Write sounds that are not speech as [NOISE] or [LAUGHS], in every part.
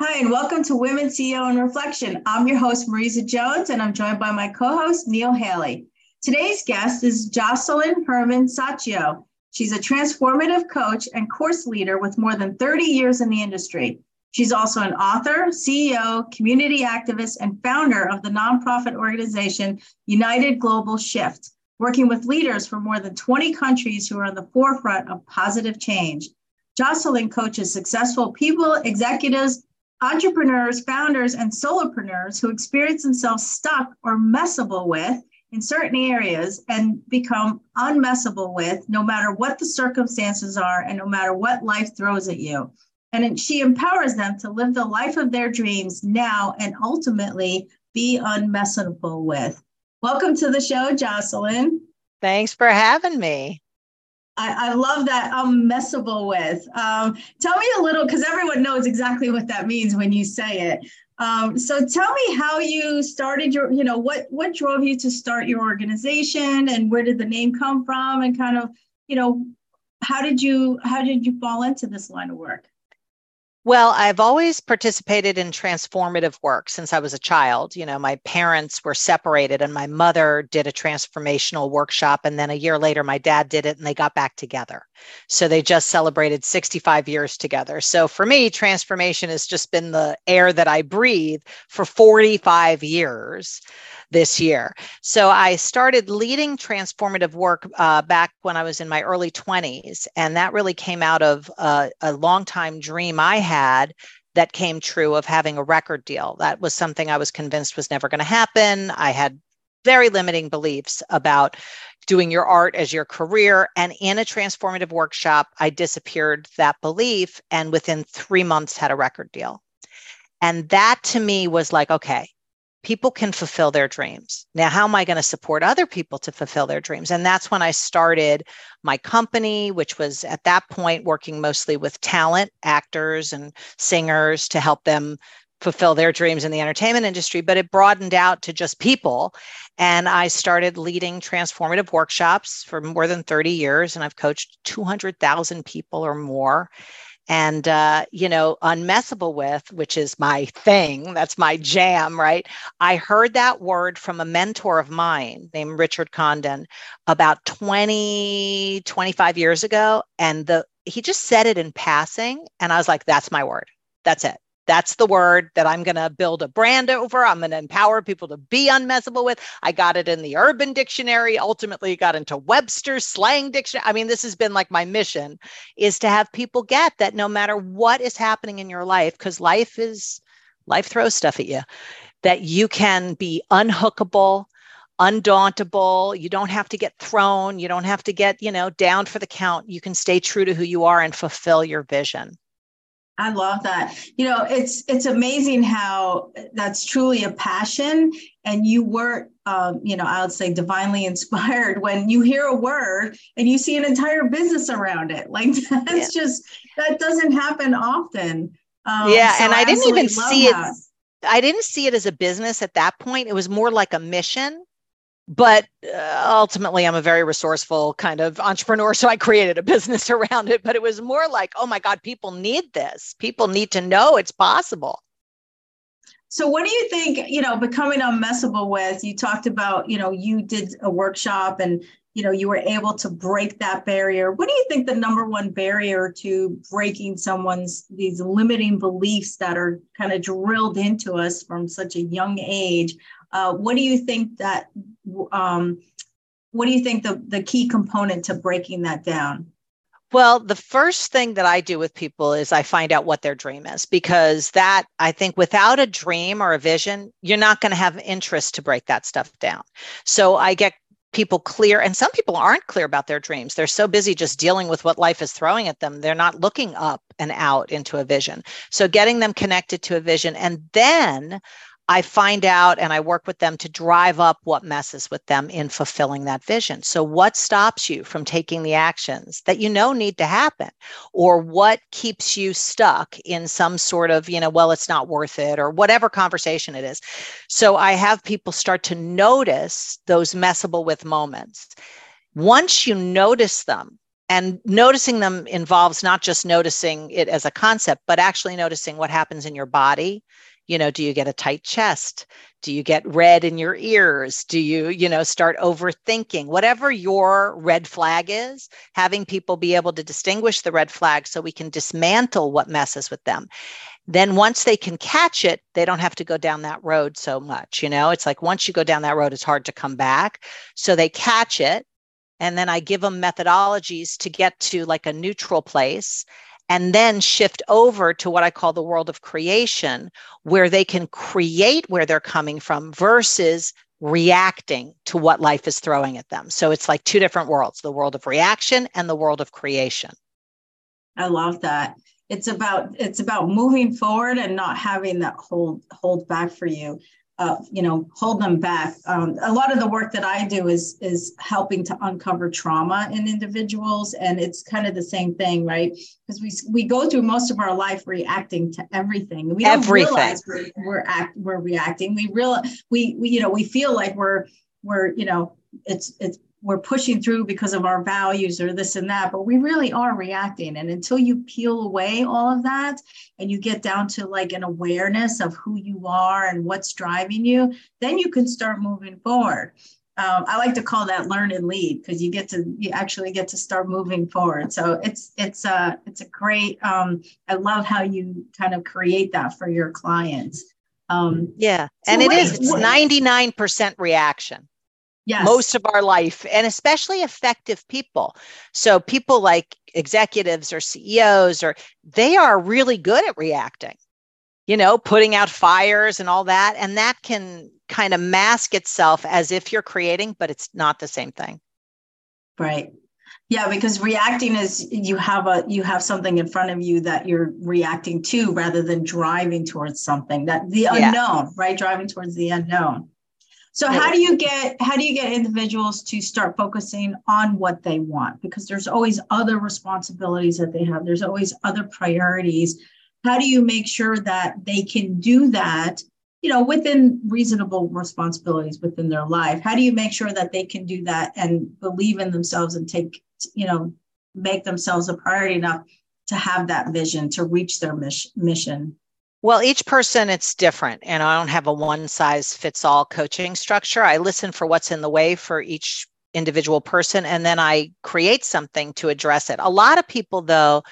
Hi, and welcome to Women CEO in Reflection. I'm your host, Marisa Jones, and I'm joined by my co host, Neil Haley. Today's guest is Josselyne Herman Saccio. She's a transformative coach and course leader with more than 30 years in the industry. She's also an author, CEO, community activist, and founder of the nonprofit organization United Global Shift, working with leaders from more than 20 countries who are on the forefront of positive change. Josselyne coaches successful people, executives, entrepreneurs, founders, and solopreneurs who experience themselves stuck or messable with in certain areas and become unmessable with no matter what the circumstances are and no matter what life throws at you. And she empowers them to live the life of their dreams now and ultimately be unmessable with. Welcome to the show, Josselyne. Thanks for having me. I, I, love that I'm messable with. Um, tell me a little, because everyone knows exactly what that means when you say it. Um, so tell me how you started your, you know, what what drove you to start your organization, and where did the name come from, and kind of, you know, how did you how did you fall into this line of work? Well, I've always participated in transformative work since I was a child. You know, my parents were separated and my mother did a transformational workshop. And then a year later, my dad did it and they got back together. So they just celebrated 65 years together. So for me, transformation has just been the air that I breathe for 45 years this year. So I started leading transformative work uh, back when I was in my early 20s. And that really came out of a, a long time dream I had that came true of having a record deal. That was something I was convinced was never going to happen. I had very limiting beliefs about doing your art as your career. And in a transformative workshop, I disappeared that belief and within three months had a record deal. And that to me was like, okay, people can fulfill their dreams. Now, how am I going to support other people to fulfill their dreams? And that's when I started my company, which was at that point working mostly with talent, actors, and singers to help them fulfill their dreams in the entertainment industry, but it broadened out to just people. And I started leading transformative workshops for more than 30 years, and I've coached 200,000 people or more and uh, you know unmessable with which is my thing that's my jam right? I heard that word from a mentor of mine named richard condon about 20 25 years ago and the he just said it in passing and i was like that's my word. That's it that's the word that I'm going to build a brand over. I'm going to empower people to be unmessable with. I got it in the Urban Dictionary, ultimately got into Webster's slang dictionary. I mean, this has been like my mission is to have people get that no matter what is happening in your life, because life is life throws stuff at you, that you can be unhookable, undauntable. You don't have to get thrown. You don't have to get, you know, down for the count. You can stay true to who you are and fulfill your vision. I love that. You know, it's it's amazing how that's truly a passion, and you were, um, you know, I would say divinely [LAUGHS] inspired when you hear a word and you see an entire business around it. Like [LAUGHS] that's yeah. just that doesn't happen often. Um, yeah, so and I, I didn't even see that. it. I didn't see it as a business at that point. It was more like a mission but uh, ultimately i'm a very resourceful kind of entrepreneur so i created a [LAUGHS] business around it but it was more like oh my god people need this. People need to know it's possible. So what do you think you know becoming unmessable with you talked about you know you did a workshop and you know you were able to break that barrier. What do you think the number one barrier to breaking someone's these limiting beliefs that are kind of drilled into us from such a young age uh, what do you think that um, what do you think the, the key component to breaking that down? Well, the first thing that I do with people is I find out what their dream is because that I think without a dream or a vision, you're not going to have interest to break that stuff down. So I get people clear and some people aren't clear about their dreams they're so busy just dealing with what life is throwing at them they're not looking up and out into a vision so getting them connected to a vision and then I find out and I work with them to drive up what messes with them in fulfilling that vision. So, what stops you from taking the actions that you know need to happen? Or what keeps you stuck in some sort of, you know, well, it's not worth it, or whatever conversation it is? So, I have people start to notice those messable with moments. Once you notice them, and noticing them involves not just noticing it as a concept, but actually noticing what happens in your body you know do you get a tight chest? Do you get red in your ears? Do you you know start overthinking? Whatever your red flag is having people be able to distinguish the red flag so we can dismantle what messes with them. Then once they can catch it they don't have to go down that road so much you know? It's like once you go down that road it's hard to come back. So they catch it and then i give them methodologies to get to like a neutral place and then shift over to what I call the world of creation, where they can create where they're coming from versus reacting to what life is throwing at them. So it's like two different worlds the world of reaction and the world of creation. I love that. It's about it's about moving forward and not having that hold hold back for you uh, you know hold them back. Um, a lot of the work that i do is is helping to uncover trauma in individuals and it's kind of the same thing right? Because we we go through most of our life reacting to everything. We don't everything. realize we're we're, act, we're reacting. We real we, we you know we feel like we're we're you know it's it's we're pushing through because of our values or this and that, but we really are reacting. And until you peel away all of that and you get down to like an awareness of who you are and what's driving you, then you can start moving forward. Um, I like to call that learn and lead because you get to you actually get to start moving forward. So it's it's a it's a great. Um, I love how you kind of create that for your clients. Um, yeah, so and it wait, is it's ninety nine percent reaction yes. most of our life and especially effective people. So people like executives or ceos or they are really good at reacting you know putting out fires and all that and that can kind of mask itself as if you're creating but it's not the same thing. Right. Yeah because reacting is you have a you have something in front of you that you're reacting to rather than driving towards something that the yeah. unknown right? Driving towards the unknown so how do you get how do you get individuals to start focusing on what they want? Because there's always other responsibilities that they have. There's always other priorities. How do you make sure that they can do that, you know, within reasonable responsibilities within their life? How do you make sure that they can do that and believe in themselves and take, you know, make themselves a priority enough to have that vision to reach their mission? Well, each person it's different, and I don't have a one size fits all coaching structure. I listen for what's in the way for each individual person, and then I create something to address it. A lot of people, though,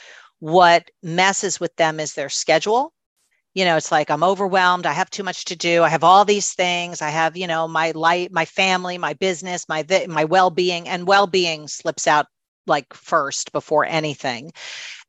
what messes with them is their schedule. You know, it's like I'm overwhelmed. I have too much to do. I have all these things. I have, you know, my life, my family, my business, my my well being, and well being slips out like first before anything.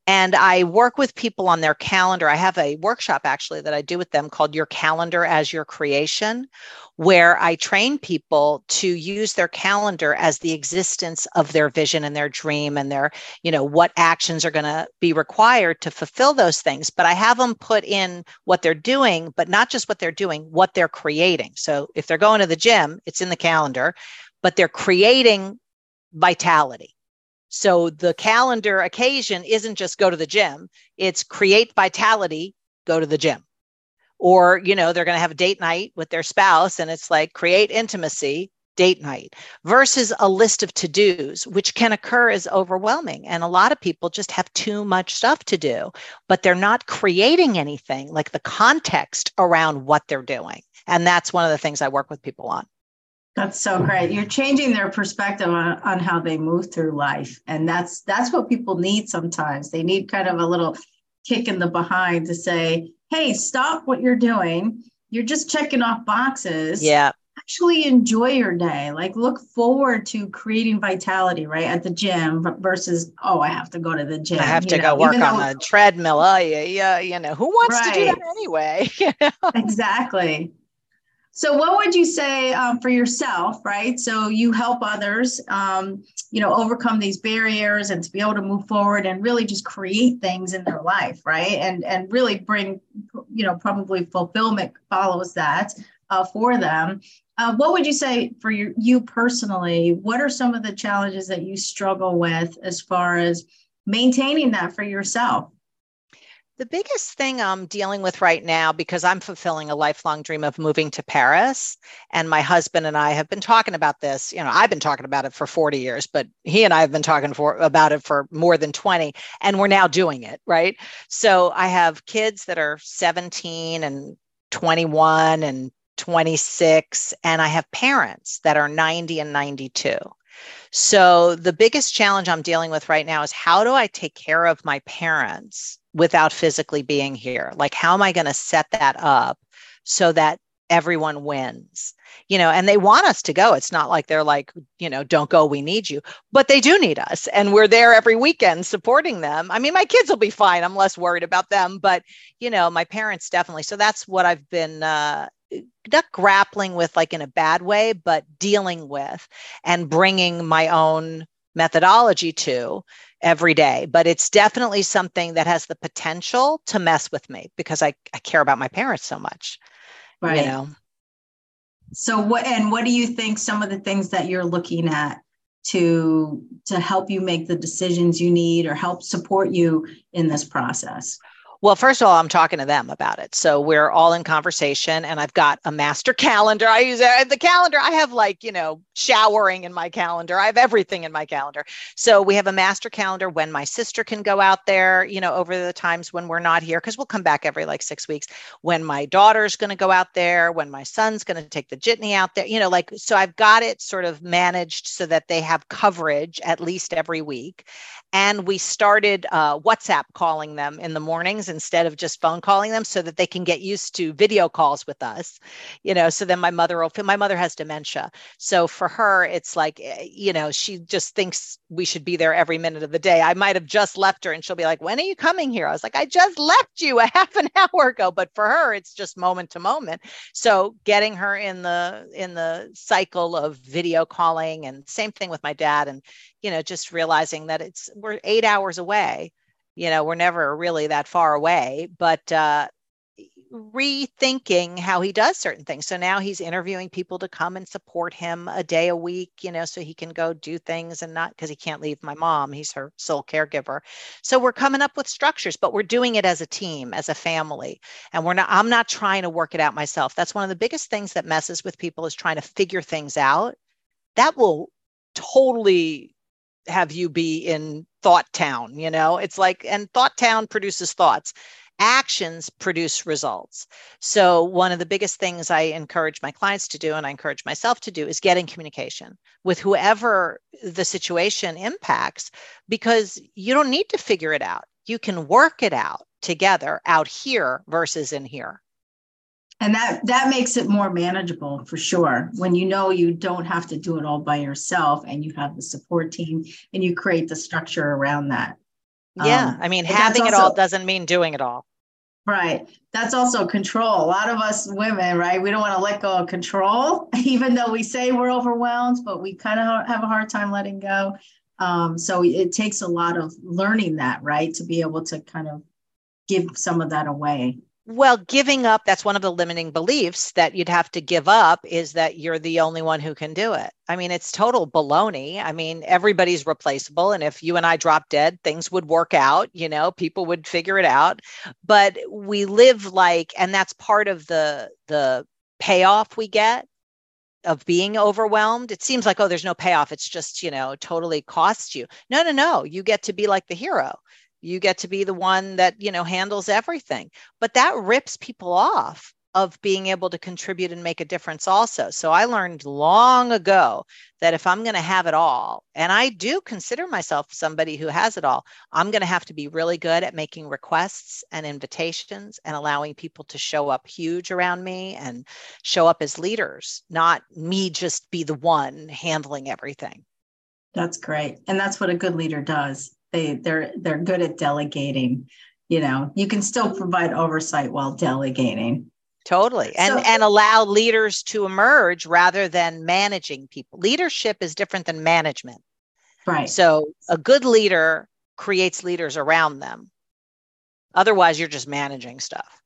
And I work with people on their calendar. I have a workshop actually that I do with them called Your Calendar as Your Creation, where I train people to use their calendar as the existence of their vision and their dream and their, you know, what actions are going to be required to fulfill those things. But I have them put in what they're doing, but not just what they're doing, what they're creating. So if they're going to the gym, it's in the calendar, but they're creating vitality so the calendar occasion isn't just go to the gym, it's create vitality, go to the gym. Or, you know, they're going to have a date night with their spouse and it's like create intimacy, date night versus a list of to dos, which can occur as overwhelming. And a lot of people just have too much stuff to do, but they're not creating anything like the context around what they're doing. And that's one of the things I work with people on. That's so great. You're changing their perspective on, on how they move through life. And that's that's what people need sometimes. They need kind of a little kick in the behind to say, hey, stop what you're doing. You're just checking off boxes. Yeah. Actually enjoy your day. Like look forward to creating vitality, right? At the gym versus, oh, I have to go to the gym. I have to know? go work on though, the treadmill. Oh, yeah, yeah. You know, who wants right. to do that anyway? [LAUGHS] Exactly. So, what would you say um, for yourself, right? So, you help others, um, you know, overcome these barriers and to be able to move forward and really just create things in their life, right? And and really bring, you know, probably fulfillment follows that uh, for them. Uh, what would you say for your, you personally? What are some of the challenges that you struggle with as far as maintaining that for yourself? The biggest thing I'm dealing with right now, because I'm fulfilling a lifelong dream of moving to Paris, and my husband and I have been talking about this. You know, I've been talking about it for 40 years, but he and I have been talking for about it for more than 20, and we're now doing it, right? So I have kids that are 17 and 21 and 26, and I have parents that are 90 and 92. So the biggest challenge I'm dealing with right now is how do I take care of my parents without physically being here? Like, how am I going to set that up so that everyone wins? You know, and they want us to go. It's not like they're like, you know, don't go, we need you, but they do need us. And we're there every weekend supporting them. I mean, my kids will be fine. I'm less worried about them, but, you know, my parents definitely. So that's what I've been, uh, not grappling with like in a bad way, but dealing with and bringing my own methodology to every day. But it's definitely something that has the potential to mess with me because I, I care about my parents so much. Right. You know. So what and what do you think some of the things that you're looking at to to help you make the decisions you need or help support you in this process? Well, first of all, I'm talking to them about it. So we're all in conversation, and I've got a master calendar. I use the calendar. I have like, you know, showering in my calendar. I have everything in my calendar. So we have a master calendar when my sister can go out there, you know, over the times when we're not here, because we'll come back every like six weeks. When my daughter's going to go out there, when my son's going to take the jitney out there, you know, like, so I've got it sort of managed so that they have coverage at least every week. And we started uh, WhatsApp calling them in the mornings instead of just phone calling them so that they can get used to video calls with us you know so then my mother will my mother has dementia. So for her it's like eh, you know she just thinks we should be there every minute of the day. I might have just left her and she'll be like when are you coming here? I was like i just left you a [LAUGHS] half an hour ago. But for her it's just moment to moment. So getting her in the in the cycle of video calling and same thing with my dad and you know just realizing that it's we're 8 hours away you know we're never really that far away but uh, rethinking how he does certain things. So now he's interviewing people to come and support him a day a week you know so he can go do things and not because he can't leave my mom he's her sole caregiver. So we're coming up with structures but we're doing it as a team as a family and we're not i'm not trying to work it out myself. That's one of the biggest things that messes with people is trying to figure things out. That will totally have you be in thought town you know? It's like and thought town produces thoughts. Actions produce results. So one of the biggest things i encourage my clients to do and i encourage myself to do is get in communication with whoever the situation impacts because you don't need to figure it out. You can work it out together out here versus in here and that that makes it more manageable for sure when you know you don't have to do it all by yourself and you have the support team and you create the structure around that. Yeah um, i mean having also, it all doesn't mean doing it all. Right. That's also control. A lot of us women right we don't want to let go of control [LAUGHS] even though we say we're overwhelmed but we kind of have a hard time letting go. Um, so it takes a lot of learning that right to be able to kind of give some of that away well, giving up, that's one of the limiting beliefs that you'd have to give up is that you're the only one who can do it. I mean, it's total baloney. I mean, everybody's replaceable. And if you and I drop dead, things would work out, you know, people would figure it out. But we live like, and that's part of the the payoff we get of being overwhelmed. It seems like, oh, there's no payoff. It's just, you know, totally costs you. No, no, no. You get to be like the hero you get to be the one that you know handles everything. But that rips people off of being able to contribute and make a difference also. So i learned long ago that if i'm going to have it all and i do consider myself somebody who has it all i'm going to have to be really good at making requests and invitations and allowing people to show up huge around me and show up as leaders not me just be the one handling everything. That's great. And that's what a good leader does they they're they're good at delegating you know you can still provide oversight while delegating Totally. And so, and allow leaders to emerge rather than managing people. Leadership is different than management. Right. So a good leader creates leaders around them. Otherwise, you're just managing stuff.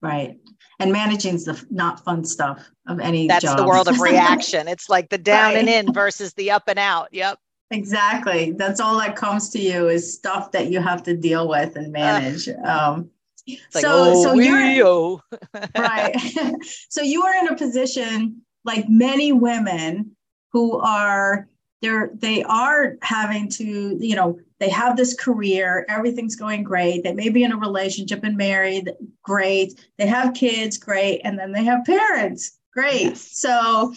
Right. And managing is the not fun stuff of any That's job. the world of [LAUGHS] reaction. it's like the down right. and in versus the up and out. Yep. Exactly. That's all that comes to you is stuff that you have to deal with and manage. Uh, um, so, like, oh, so you're [LAUGHS] [LAUGHS] right. so you are in a position like many women who are they're they are having to you know they have this career everything's going great they may be in a relationship and married great they have kids great and then they have parents great yes. so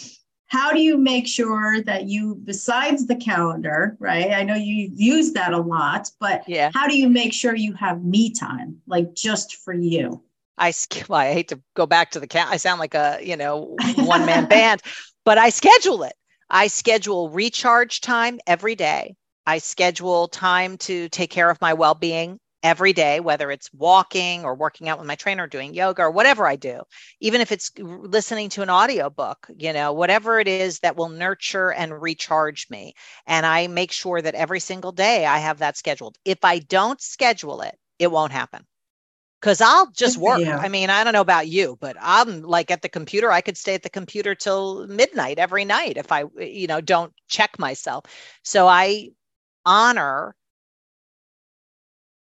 how do you make sure that you besides the calendar right? I know you use that a lot but yeah. how do you make sure you have me time like just for you? I [LAUGHS] well, i hate to go back to the cat i sound like a you know one man band [LAUGHS] but i schedule it. I schedule recharge time every day. I schedule time to take care of my well being every day, whether it's walking or working out with my trainer, doing yoga or whatever I do, even if it's listening to an audiobook, you know, whatever it is that will nurture and recharge me. And I make sure that every single day I have that scheduled. If I don't schedule it, it won't happen because I'll just work. Yeah. I mean, I don't know about you, but I'm like at the computer. I could stay at the computer till midnight every night if I, you know, don't check myself. So I honor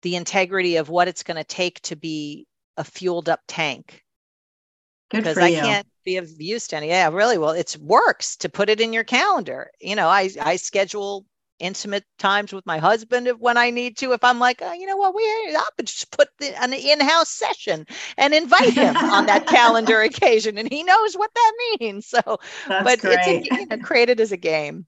the integrity of what it's going to take to be a fueled up tank. Because I can't be of use to any. Yeah, really. Well, it works to put it in your calendar. You know, I I schedule intimate times with my husband when I need to. If I'm like, oh, you know what, we I'll just put the, an in-house session and invite [LAUGHS] him on that calendar occasion, and he knows what that means. So, That's but great. it's a, you know, created as a game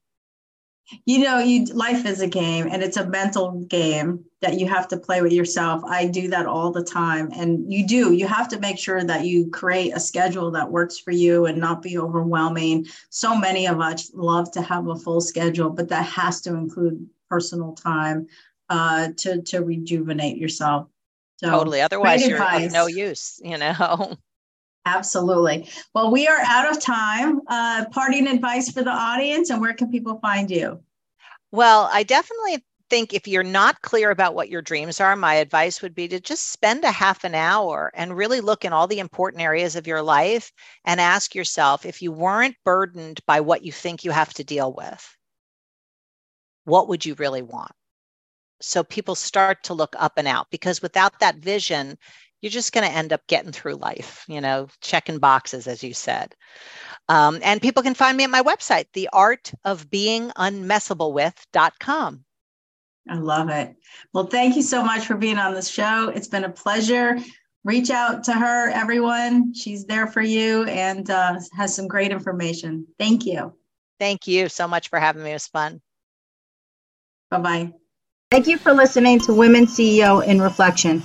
you know you life is a game and it's a mental game that you have to play with yourself. I do that all the time and you do. You have to make sure that you create a schedule that works for you and not be overwhelming. So many of us love to have a full schedule but that has to include personal time uh, to to rejuvenate yourself. So, totally. Otherwise you're of no use you know [LAUGHS] Absolutely. Well, we are out of time. Uh, parting advice for the audience, and where can people find you? Well, I definitely think if you're not clear about what your dreams are, my advice would be to just spend a half an hour and really look in all the important areas of your life and ask yourself if you weren't burdened by what you think you have to deal with, what would you really want? So people start to look up and out because without that vision, you're just going to end up getting through life, you know, checking boxes, as you said. Um, and people can find me at my website, theartofbeingunmessablewith.com. I love it. Well, thank you so much for being on the show. It's been a pleasure. Reach out to her, everyone. She's there for you and uh, has some great information. Thank you. Thank you so much for having me. It was fun. Bye bye. Thank you for listening to Women CEO in Reflection.